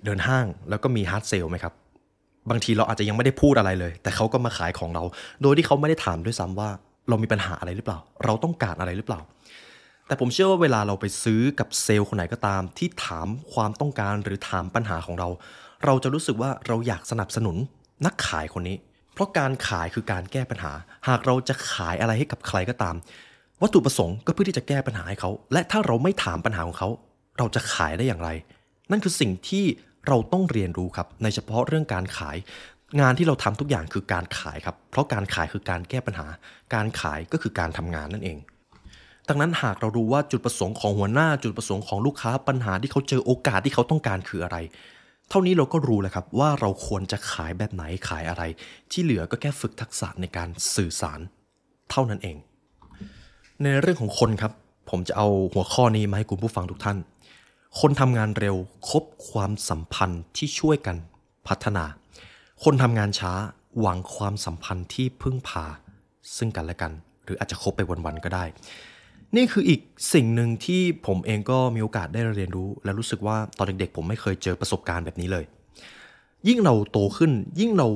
เดินห้างแล้วก็มี hard sell ไหมครับ บางทีเราอาจจะยังไม่ได้พูดอะไรเลย แต่เขาก็มาขายของเรา โดยที่เขาไม่ได้ถามด้วยซ้ำว่า เรามีปัญหาอะไรหรือเปล่า เราต้องการอะไรหรือเปล่า แต่ผมเชื่อว่าเวลาเราไปซื้อกับเซลล์คนไหนก็ตาม ที่ถามความต้องการหรือถามปัญหาของเรา เราจะรู้สึกว่าเราอยากสนับสนุนนักขายคนนี้ เพราะการขายคือการแก้ปัญหา หากเราจะขายอะไรให้กับใครก็ตาม วัตถุประสงค์ก็เพื่อที่จะแก้ปัญหาให้เขา และถ้าเราไม่ถามปัญหาของเขา เราจะขายได้อย่างไร นั่นคือสิ่งที่เราต้องเรียนรู้ครับในเฉพาะเรื่องการขาย งานที่เราทำทุกอย่างคือการขายครับ เพราะการขายคือการแก้ปัญหา การขายก็คือการทำงานนั่นเอง ดังนั้นหากเรารู้ว่าจุดประสงค์ของหัวหน้าจุดประสงค์ของลูกค้าปัญหาที่เขาเจอโอกาสที่เขาต้องการคืออะไร เท่านี้เราก็รู้แล้วครับว่าเราควรจะขายแบบไหนขายอะไร ที่เหลือก็แค่ฝึกทักษะในการสื่อสาร เท่านั้นเอง ในเรื่องของคนครับ ผมจะเอาหัวข้อนี้มาให้คุณผู้ฟังทุกท่าน คนทำงานเร็วคบความสัมพันธ์ที่ช่วยกันพัฒนา คนทำงานช้าหวังความสัมพันธ์ที่พึ่งพาซึ่งกันและกัน หรืออาจจะคบไปวันๆก็ได้ นี่คืออีกสิ่งหนึ่งที่ผมเองก็มีโอกาสได้เรียนรู้ และรู้สึกว่าตอนเด็กๆ ผมไม่เคยเจอประสบการณ์แบบนี้เลย ยิ่งเราโตขึ้น ยิ่งเรา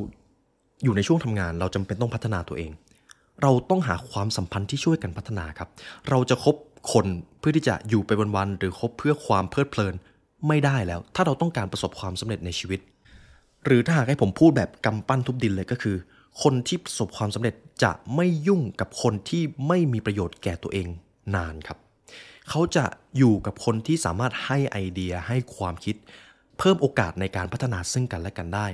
อยู่ในช่วงทำงาน เราจำเป็นต้องพัฒนาตัวเอง เราต้องหาความสัมพันธ์ที่ช่วยกันพัฒนาครับ เราจะคบคนเพื่อที่จะอยู่ไปวันๆหรือคบเพื่อความเพลิดเพลินไม่ได้แล้ว ถ้าเราต้องการประสบความสำเร็จในชีวิต หรือถ้าหากให้ผมพูดแบบกำปั้นทุบดินเลยก็คือ คนที่ประสบความสำเร็จจะไม่ยุ่งกับคนที่ไม่มีประโยชน์แก่ตัวเอง นานครับ เขาจะอยู่กับคนที่สามารถให้ไอเดียให้ความคิด เพิ่มโอกาสในการพัฒนาซึ่งกันและกันได้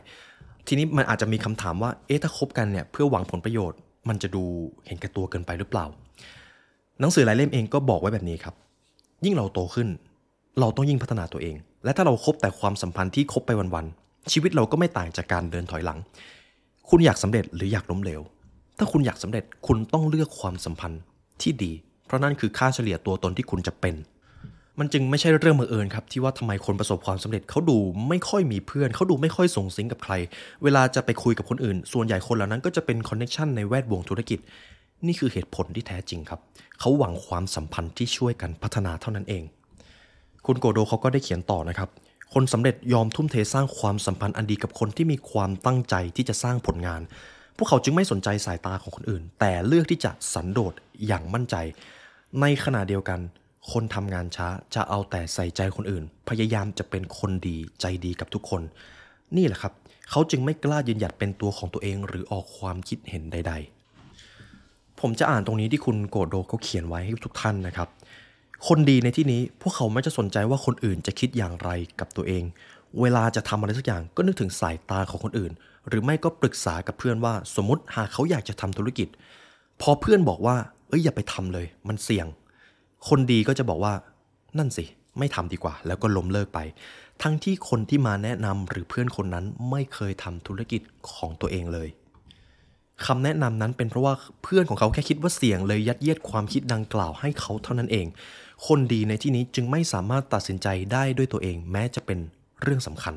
ทีนี้มันอาจจะมีคำถามว่าเอ๊ะถ้าคบกันเนี่ยเพื่อหวังผลประโยชน์ มันจะดูเห็นแก่ตัวเกินไปหรือเปล่า หนังสือหลายเล่มเองก็บอกไว้แบบนี้ครับ ยิ่งเราโตขึ้น เราต้องยิ่งพัฒนาตัวเอง และถ้าเราครบแต่ความสัมพันธ์ที่คบไปวันๆชีวิตเราก็ไม่ต่างจากการเดินถอยหลัง คุณอยากสำเร็จหรืออยากล้มเหลวถ้าคุณอยากสำเร็จคุณต้องเลือกความสัมพันธ์ที่ดี เพราะนั่นคือค่าเฉลี่ยตัวตนที่คุณจะเป็น มันจึงไม่ใช่เรื่องบังเอิญครับที่ว่าทำไมคนประสบความสำเร็จเขาดูไม่ค่อยมีเพื่อนเขาดูไม่ค่อยส่งสิงกับใคร เวลาจะไปคุยกับคนอื่น ส่วนใหญ่คนเหล่านั้นก็จะเป็นคอนเนคชันในแวดวงธุรกิจ นี่คือเหตุผลที่แท้จริงครับ เขาหวังความสัมพันธ์ที่ช่วยกันพัฒนาเท่านั้นเอง คุณโกโดเขาก็ได้เขียนต่อนะครับคนสำเร็จยอมทุ่มเทสร้างความสัมพันธ์อันดีกับคนที่มีความตั้งใจที่จะสร้างผลงาน พวกเขาจึงไม่สนใจสายตาของคนอื่น แต่เลือกที่จะสันโดษอย่างมั่นใจ ในขณะเดียวกัน คนทำงานช้าจะเอาแต่ใส่ใจคนอื่น พยายามจะเป็นคนดีใจดีกับทุกคน นี่แหละครับ เขาจึงไม่กล้ายืนหยัดเป็นตัวของตัวเองหรือออกความคิดเห็นใด ๆ ผมจะอ่านตรงนี้ที่คุณโกโดเขาเขียนไว้ให้ทุกท่านนะครับ คนดีในที่นี้พวกเขาไม่จะสนใจว่าคนอื่นจะคิดอย่างไรกับตัวเอง เวลาจะทำอะไรสักอย่างก็นึกถึงสายตาของคนอื่น หรือไม่ก็ปรึกษากับเพื่อนว่า สมมติหากเขาอยากจะทำธุรกิจ พอเพื่อนบอกว่า เอ้ยอย่าไปทำเลย มันเสี่ยง คนดีก็จะบอกว่า นั่นสิ ไม่ทำดีกว่า แล้วก็ล้มเลิกไป ทั้งที่คนที่มาแนะนำหรือเพื่อนคนนั้นไม่เคยทำธุรกิจของตัวเองเลยคำแนะนำนั้นเป็นเพราะว่าเพื่อนของเขาแค่คิดว่าเสี่ยงเลยยัดเยียดความคิดดังกล่าวให้เขาเท่านั้นเอง คนดีในที่นี้จึงไม่สามารถตัดสินใจได้ด้วยตัวเอง แม้จะเป็นเรื่องสำคัญ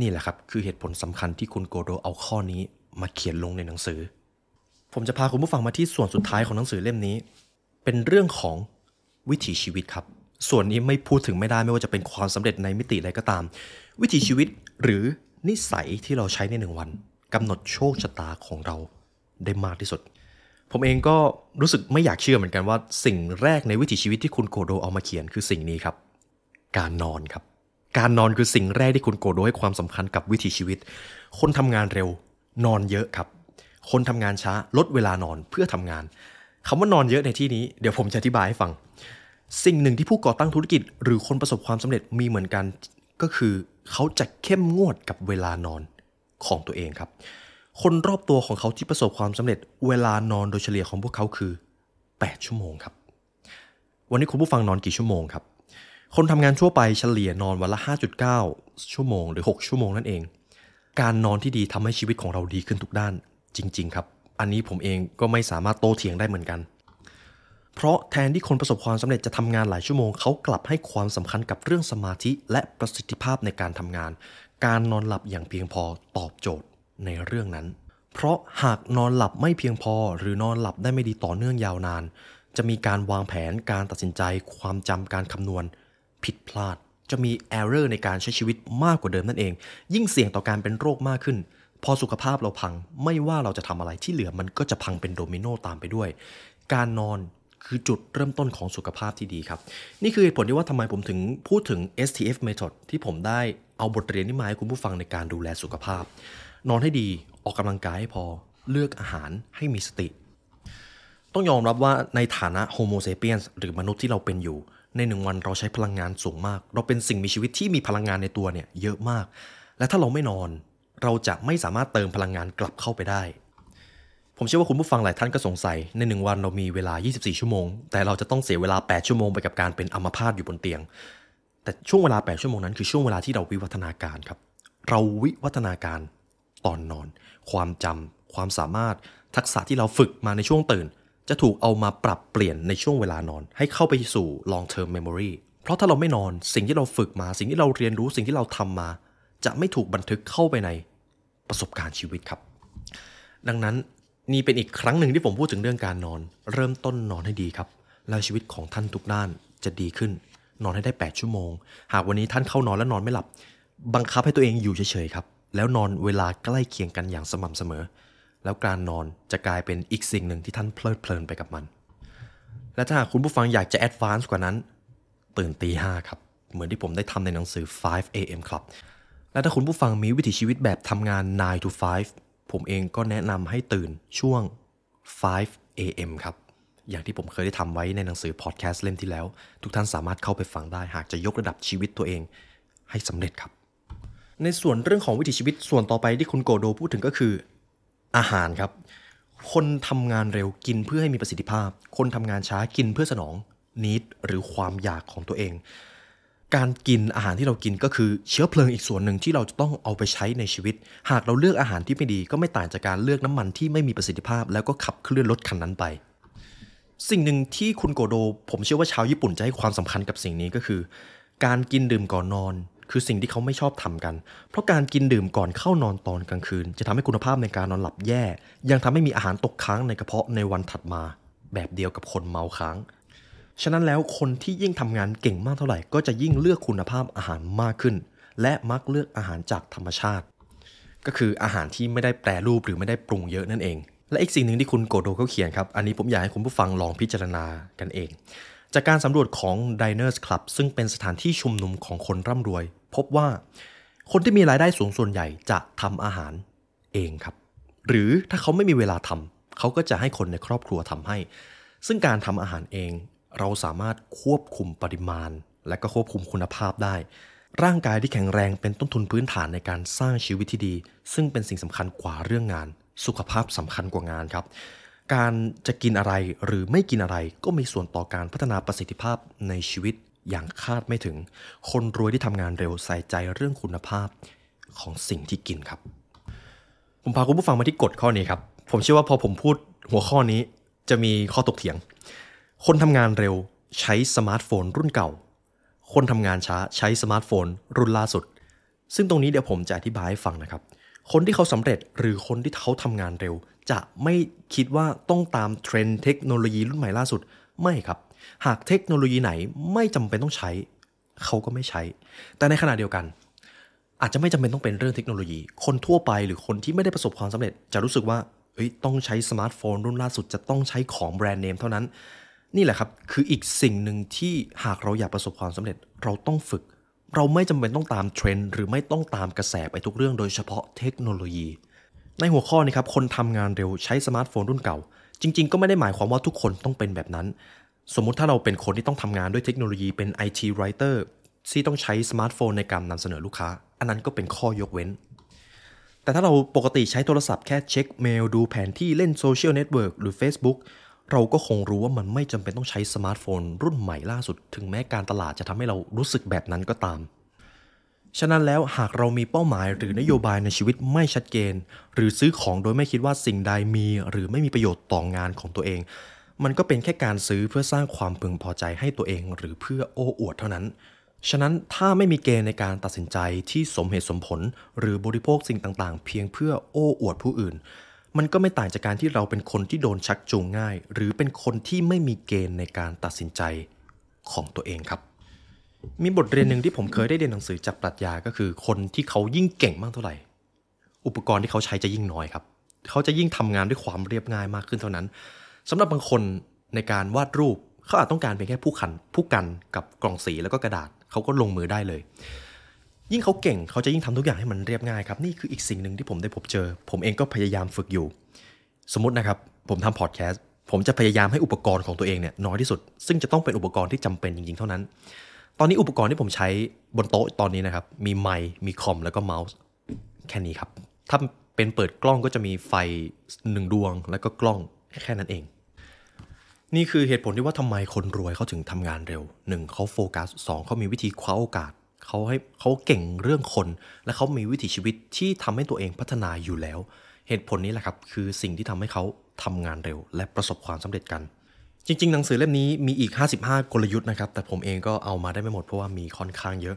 นี่แหละครับ คือเหตุผลสำคัญที่คุณโกโดเอาข้อนี้มาเขียนลงในหนังสือ ผมจะพาคุณผู้ฟังมาที่ส่วนสุดท้ายของหนังสือเล่มนี้ เป็นเรื่องของวิถีชีวิตครับ ส่วนนี้ไม่พูดถึงไม่ได้ไม่ว่าจะเป็นความสำเร็จในมิติใดก็ตาม วิถีชีวิตหรือนิสัยที่เราใช้ในหนึ่งวันกำหนดโชคชะตาของเราได้มากที่สุด ผมเองก็รู้สึกไม่อยากเชื่อเหมือนกันว่าสิ่งแรกในวิถีชีวิตที่คุณโกโดเอามาเขียนคือสิ่งนี้ครับ การนอนครับ การนอนคือสิ่งแรกที่คุณโกโดให้ความสำคัญกับวิถีชีวิต คนทำงานเร็วนอนเยอะครับ คนทำงานช้าลดเวลานอนเพื่อทำงานคำว่านอนเยอะในที่นี้เดี๋ยวผมจะอธิบายให้ฟัง สิ่งหนึ่งที่ผู้ก่อตั้งธุรกิจ หรือคนประสบความสำเร็จมีเหมือนกัน ก็คือเขาจะเข้มงวดกับเวลานอนของตัวเองครับ คนรอบตัวของเขาที่ประสบความสำเร็จ เวลานอนโดยเฉลี่ยของพวกเขาคือ 8 ชั่วโมงครับ วันนี้คุณผู้ฟังนอนกี่ชั่วโมงครับคนทำงานทั่วไปเฉลี่ยนอนวันละ 5.9 ชั่วโมงหรือ 6 ชั่วโมงนั่นเอง การนอนที่ดีทำให้ชีวิตของเราดีขึ้นทุกด้าน จริง ๆ ครับ อันนี้ผมเองก็ไม่สามารถโต้เถียงได้เหมือนกัน เพราะแทนที่คนประสบความสำเร็จจะทำงานหลายชั่วโมงเขากลับให้ความสำคัญกับเรื่องสมาธิและประสิทธิภาพในการทำงาน การนอนหลับอย่างเพียงพอตอบโจทย์ในเรื่องนั้น เพราะหากนอนหลับไม่เพียงพอ หรือนอนหลับได้ไม่ดีต่อเนื่องยาวนาน จะมีการวางแผนการตัดสินใจ ความจำการคำนวณ ผิดพลาดจะมี error ในการใช้ชีวิตมากกว่าเดิมนั่นเอง ยิ่งเสี่ยงต่อการเป็นโรคมากขึ้น พอสุขภาพเราพังไม่ว่าเราจะทำอะไรที่เหลือมันก็จะพังเป็นโดมิโนตามไปด้วย การนอนคือจุดเริ่มต้นของสุขภาพที่ดีครับ นี่คือเหตุผลที่ว่าทำไมผมถึงพูดถึง STF method ที่ผมได้เอาบทเรียนนี้มาให้คุณผู้ฟังในการดูแลสุขภาพ นอนให้ดีออกกำลังกายให้พอเลือกอาหารให้มีสติ ต้องยอมรับว่าในฐานะโฮโมเซเปียนหรือมนุษย์ที่เราเป็นอยู่ ในหนึ่งวันเราใช้พลังงานสูงมาก เราเป็นสิ่งมีชีวิตที่มีพลังงานในตัวเนี่ยเยอะมาก และถ้าเราไม่นอน เราจะไม่สามารถเติมพลังงานกลับเข้าไปได้ ผมเชื่อว่าคุณผู้ฟังหลายท่านก็สงสัย ในหนึ่งวันเรามีเวลา 24 ชั่วโมง แต่เราจะต้องเสียเวลา 8 ชั่วโมงไปกับการเป็นอัมพาตอยู่บนเตียง แต่ช่วงเวลา 8 ชั่วโมงนั้นคือช่วงเวลาที่เราวิวัฒนาการครับ เราวิวัฒนาการตอนนอน ความจำความสามารถ ทักษะที่เราฝึกมาในช่วงตื่น จะถูกเอามาปรับเปลี่ยนในช่วงเวลานอน ให้เข้าไปสู่ long term memory เพราะถ้าเราไม่นอนสิ่งที่เราฝึกมา สิ่งที่เราเรียนรู้สิ่งที่เราทำมา จะไม่ถูกบันทึกเข้าไปในประสบการณ์ชีวิตครับ ดังนั้นนี่เป็นอีกครั้งหนึ่งที่ผมพูดถึงเรื่องการนอน เริ่มต้นนอนให้ดีครับ แล้วชีวิตของท่านทุกด้านจะดีขึ้น นอนให้ได้ 8 ชั่วโมง หากวันนี้ท่านเข้านอนแล้วนอนไม่หลับ บังคับให้ตัวเองอยู่เฉยๆครับ แล้วนอนเวลาใกล้เคียงกันอย่างสม่ำเสมอ แล้วการนอนจะกลายเป็นอีกสิ่งหนึ่งที่ท่านเพลิดเพลินไปกับมัน และถ้าหากคุณผู้ฟังอยากจะแอดวานซ์กว่านั้น ตื่นตีห้าครับ เหมือนที่ผมได้ทำในหนังสือ 5 a.m. Club และถ้าคุณผู้ฟังมีวิถีชีวิตแบบทำงาน 9 to 5 ผมเองก็แนะนำให้ตื่นช่วง 5 a.m. ครับ อย่างที่ผมเคยได้ทำไว้ในหนังสือพอดแคสต์เล่มที่แล้ว ทุกท่านสามารถเข้าไปฟังได้ หากจะยกระดับชีวิตตัวเองให้สำเร็จครับ ในส่วนเรื่องของวิถีชีวิตส่วนต่อไปที่คุณโกโดพูดถึงก็คือ อาหารครับ คนทำงานเร็วกินเพื่อให้มีประสิทธิภาพ คนทำงานช้ากินเพื่อสนองนิดหรือความอยากของตัวเอง การกินอาหารที่เรากินก็คือเชื้อเพลิงอีกส่วนหนึ่งที่เราจะต้องเอาไปใช้ในชีวิต หากเราเลือกอาหารที่ไม่ดีก็ไม่ต่างจากการเลือกน้ำมันที่ไม่มีประสิทธิภาพ แล้วก็ขับเคลื่อนรถคันนั้นไป สิ่งหนึ่งที่คุณโกโด ผมเชื่อว่าชาวญี่ปุ่นจะให้ความสำคัญกับสิ่งนี้ก็คือ การกินดื่มก่อนนอน คือสิ่งที่เขาไม่ชอบทำกัน เพราะการกินดื่มก่อนเข้านอนตอนกลางคืน จะทำให้คุณภาพในการนอนหลับแย่ ยังทำให้มีอาหารตกค้างในกระเพาะในวันถัดมา แบบเดียวกับคนเมาค้าง ฉะนั้นแล้วคนที่ยิ่งทำงานเก่งมากเท่าไหร่ ก็จะยิ่งเลือกคุณภาพอาหารมากขึ้น และมักเลือกอาหารจากธรรมชาติ ก็คืออาหารที่ไม่ได้แปรรูปหรือไม่ได้ปรุงเยอะนั่นเอง และอีกสิ่งหนึ่งที่คุณโกโดเขาเขียนครับ อันนี้ผมอยากให้คุณผู้ฟังลองพิจารณากันเอง จากการสำรวจของ Diners Club ซึ่งเป็นสถานที่ชุมนุมของคนร่ำรวย พบว่าคนที่มีรายได้สูงส่วนใหญ่จะทำอาหารเองครับ หรือถ้าเขาไม่มีเวลาทำเขาก็จะให้คนในครอบครัวทำให้ ซึ่งการทำอาหารเอง เราสามารถควบคุมปริมาณ และก็ควบคุมคุณภาพได้ ร่างกายที่แข็งแรงเป็นต้นทุนพื้นฐานในการสร้างชีวิตที่ดี ซึ่งเป็นสิ่งสำคัญกว่าเรื่องงาน สุขภาพสำคัญกว่างานครับ การจะกินอะไรหรือไม่กินอะไรก็มีส่วนต่อการพัฒนาประสิทธิภาพในชีวิตอย่างคาดไม่ถึง คนรวยที่ทำงานเร็วใส่ใจเรื่องคุณภาพของสิ่งที่กินครับ ผมพาคุณผู้ฟังมาที่กฎข้อนี้ครับ ผมเชื่อว่าพอผมพูดหัวข้อนี้จะมีข้อตกเถียง คนทำงานเร็วใช้สมาร์ทโฟนรุ่นเก่า คนทำงานช้าใช้สมาร์ทโฟนรุ่นล่าสุด ซึ่งตรงนี้เดี๋ยวผมจะอธิบายให้ฟังนะครับ คนที่เขาสำเร็จหรือคนที่เขาทำงานเร็ว จะไม่คิดว่าต้องตามเทรนด์เทคโนโลยีรุ่นใหม่ล่าสุด ไม่ครับ หากเทคโนโลยีไหนไม่จำเป็นต้องใช้ เขาก็ไม่ใช้ แต่ในขณะเดียวกัน อาจจะไม่จำเป็นต้องเป็นเรื่องเทคโนโลยี คนทั่วไปหรือคนที่ไม่ได้ประสบความสำเร็จ จะรู้สึกว่าเอ้ยต้องใช้สมาร์ทโฟนรุ่นล่าสุดจะต้องใช้ของแบรนด์เนมเท่านั้น นี่แหละครับคืออีกสิ่งหนึ่งที่หากเราอยากประสบความสำเร็จเราต้องฝึก เราไม่จำเป็นต้องตามเทรนด์หรือไม่ต้องตามกระแสไปทุกเรื่องโดยเฉพาะเทคโนโลยี ในหัวข้อนี้ครับคนทำงานเร็วใช้สมาร์ทโฟนรุ่นเก่า จริง ๆ ก็ไม่ได้หมายความว่าทุกคนต้องเป็นแบบนั้น สมมุติถ้าเราเป็นคนที่ต้องทำงานด้วยเทคโนโลยีเป็น IT writer ที่ต้องใช้สมาร์ทโฟนในการนำเสนอลูกค้า อันนั้นก็เป็นข้อยกเว้น แต่ถ้าเราปกติใช้โทรศัพท์แค่เช็คเมลดูแผนที่เล่นโซเชียลเน็ตเวิร์กหรือ Facebook เราก็คงรู้ว่ามันไม่จำเป็นต้องใช้สมาร์ทโฟน รุ่นใหม่ล่าสุด ถึงแม้การตลาดจะทำให้เรารู้สึกแบบนั้นก็ตาม ฉะนั้นแล้วหากเรามีเป้าหมายหรือนโยบายในชีวิตไม่ชัดเจนหรือซื้อของโดยไม่คิดว่าสิ่งใดมีหรือไม่มีประโยชน์ต่องานของตัวเอง มันก็เป็นแค่การซื้อเพื่อสร้างความพึงพอใจให้ตัวเอง หรือเพื่อโอ้อวดเท่านั้น ฉะนั้นถ้าไม่มีเกณฑ์ในการตัดสินใจที่สมเหตุสมผล หรือบริโภคสิ่งต่างๆ เพียงเพื่อโอ้อวดผู้อื่น มันก็ไม่ต่างจากการที่เราเป็นคนที่โดนชักจูงง่าย หรือเป็นคนที่ไม่มีเกณฑ์ในการตัดสินใจของตัวเองครับ มีบทเรียนหนึ่งที่ผมเคยได้เรียนหนังสือจากปรัชญาก็คือ คนที่เขายิ่งเก่งมากเท่าไหร่ อุปกรณ์ที่เขาใช้จะยิ่งน้อยครับ เขาจะยิ่งทำงานด้วยความเรียบง่ายมากขึ้นเท่านั้นสำหรับบางคนในการวาดรูปเขาอาจต้องการเพียงแค่ผู้คันผู้กันกับกล่องสีแล้วก็กระดาษเขาก็ลงมือได้เลย ยิ่งเขาเก่งเขาจะยิ่งทำทุกอย่างให้มันเรียบง่ายครับนี่คืออีกสิ่งหนึ่งที่ผมได้พบเจอ ผมเองก็พยายามฝึกอยู่ สมมตินะครับ ผมทำพอดแคสต์ผมจะพยายามให้อุปกรณ์ของตัวเองเนี่ยน้อยที่สุด ซึ่งจะต้องเป็นอุปกรณ์ที่จำเป็นจริงๆเท่านั้น ตอนนี้อุปกรณ์ที่ผมใช้บนโต๊ะตอนนี้นะครับ มีไมค์มีคอมแล้วก็เมาส์แค่นี้ครับ ถ้าเป็นเปิดกล้องก็จะมีไฟหนึ่งดวง แล้วก็กล้องแค่นั้นเอง นี่คือเหตุผลที่ว่าทำไมคนรวยเขาถึงทำงานเร็ว 1. เขาโฟกัส 2. เขามีวิธีคว้าโอกาส เขาให้เขาเก่งเรื่องคน และเขามีวิถีชีวิตที่ทำให้ตัวเองพัฒนาอยู่แล้ว เหตุผลนี้แหละครับคือสิ่งที่ทำให้เขาทำงานเร็ว และประสบความสำเร็จกัน จริง ๆ หนังสือเล่มนี้มีอีก 55 กลยุทธ์นะครับ แต่ผมเองก็เอามาได้ไม่หมดเพราะว่ามีค่อนข้างเยอะ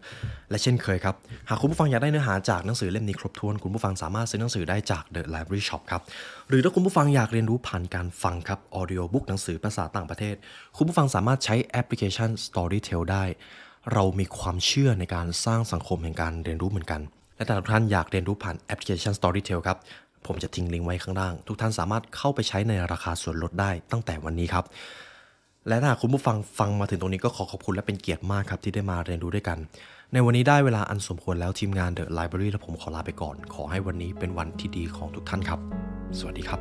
และเช่นเคยครับ หากคุณผู้ฟังอยากได้เนื้อหาจากหนังสือเล่มนี้ครบถ้วน คุณผู้ฟังสามารถซื้อหนังสือได้จาก The Library Shop ครับ หรือถ้าคุณผู้ฟังอยากเรียนรู้ผ่านการฟังครับ Audio Book หนังสือภาษาต่างประเทศ คุณผู้ฟังสามารถใช้แอปพลิเคชัน Storytel ได้ เรามีความเชื่อในการสร้างสังคมแห่งการเรียนรู้เหมือนกัน และถ้าทุกท่านอยากเรียนรู้ผ่านแอปพลิเคชัน Storytel ครับ ผมจะทิ้งลิงก์ไว้ข้างล่าง ทุกท่านสามารถเข้าไปใช้ในราคาส่วนลดได้ตั้งแต่วันนี้ครับ และถ้าคุณผู้ฟังฟังมาถึงตรงนี้ก็ขอขอบคุณและเป็นเกียรติมากครับที่ได้มาเรียนรู้ด้วยกัน ในวันนี้ได้เวลาอันสมควรแล้วทีมงาน The Library และผมขอลาไปก่อน ขอให้วันนี้เป็นวันที่ดีของทุกท่านครับ สวัสดีครับ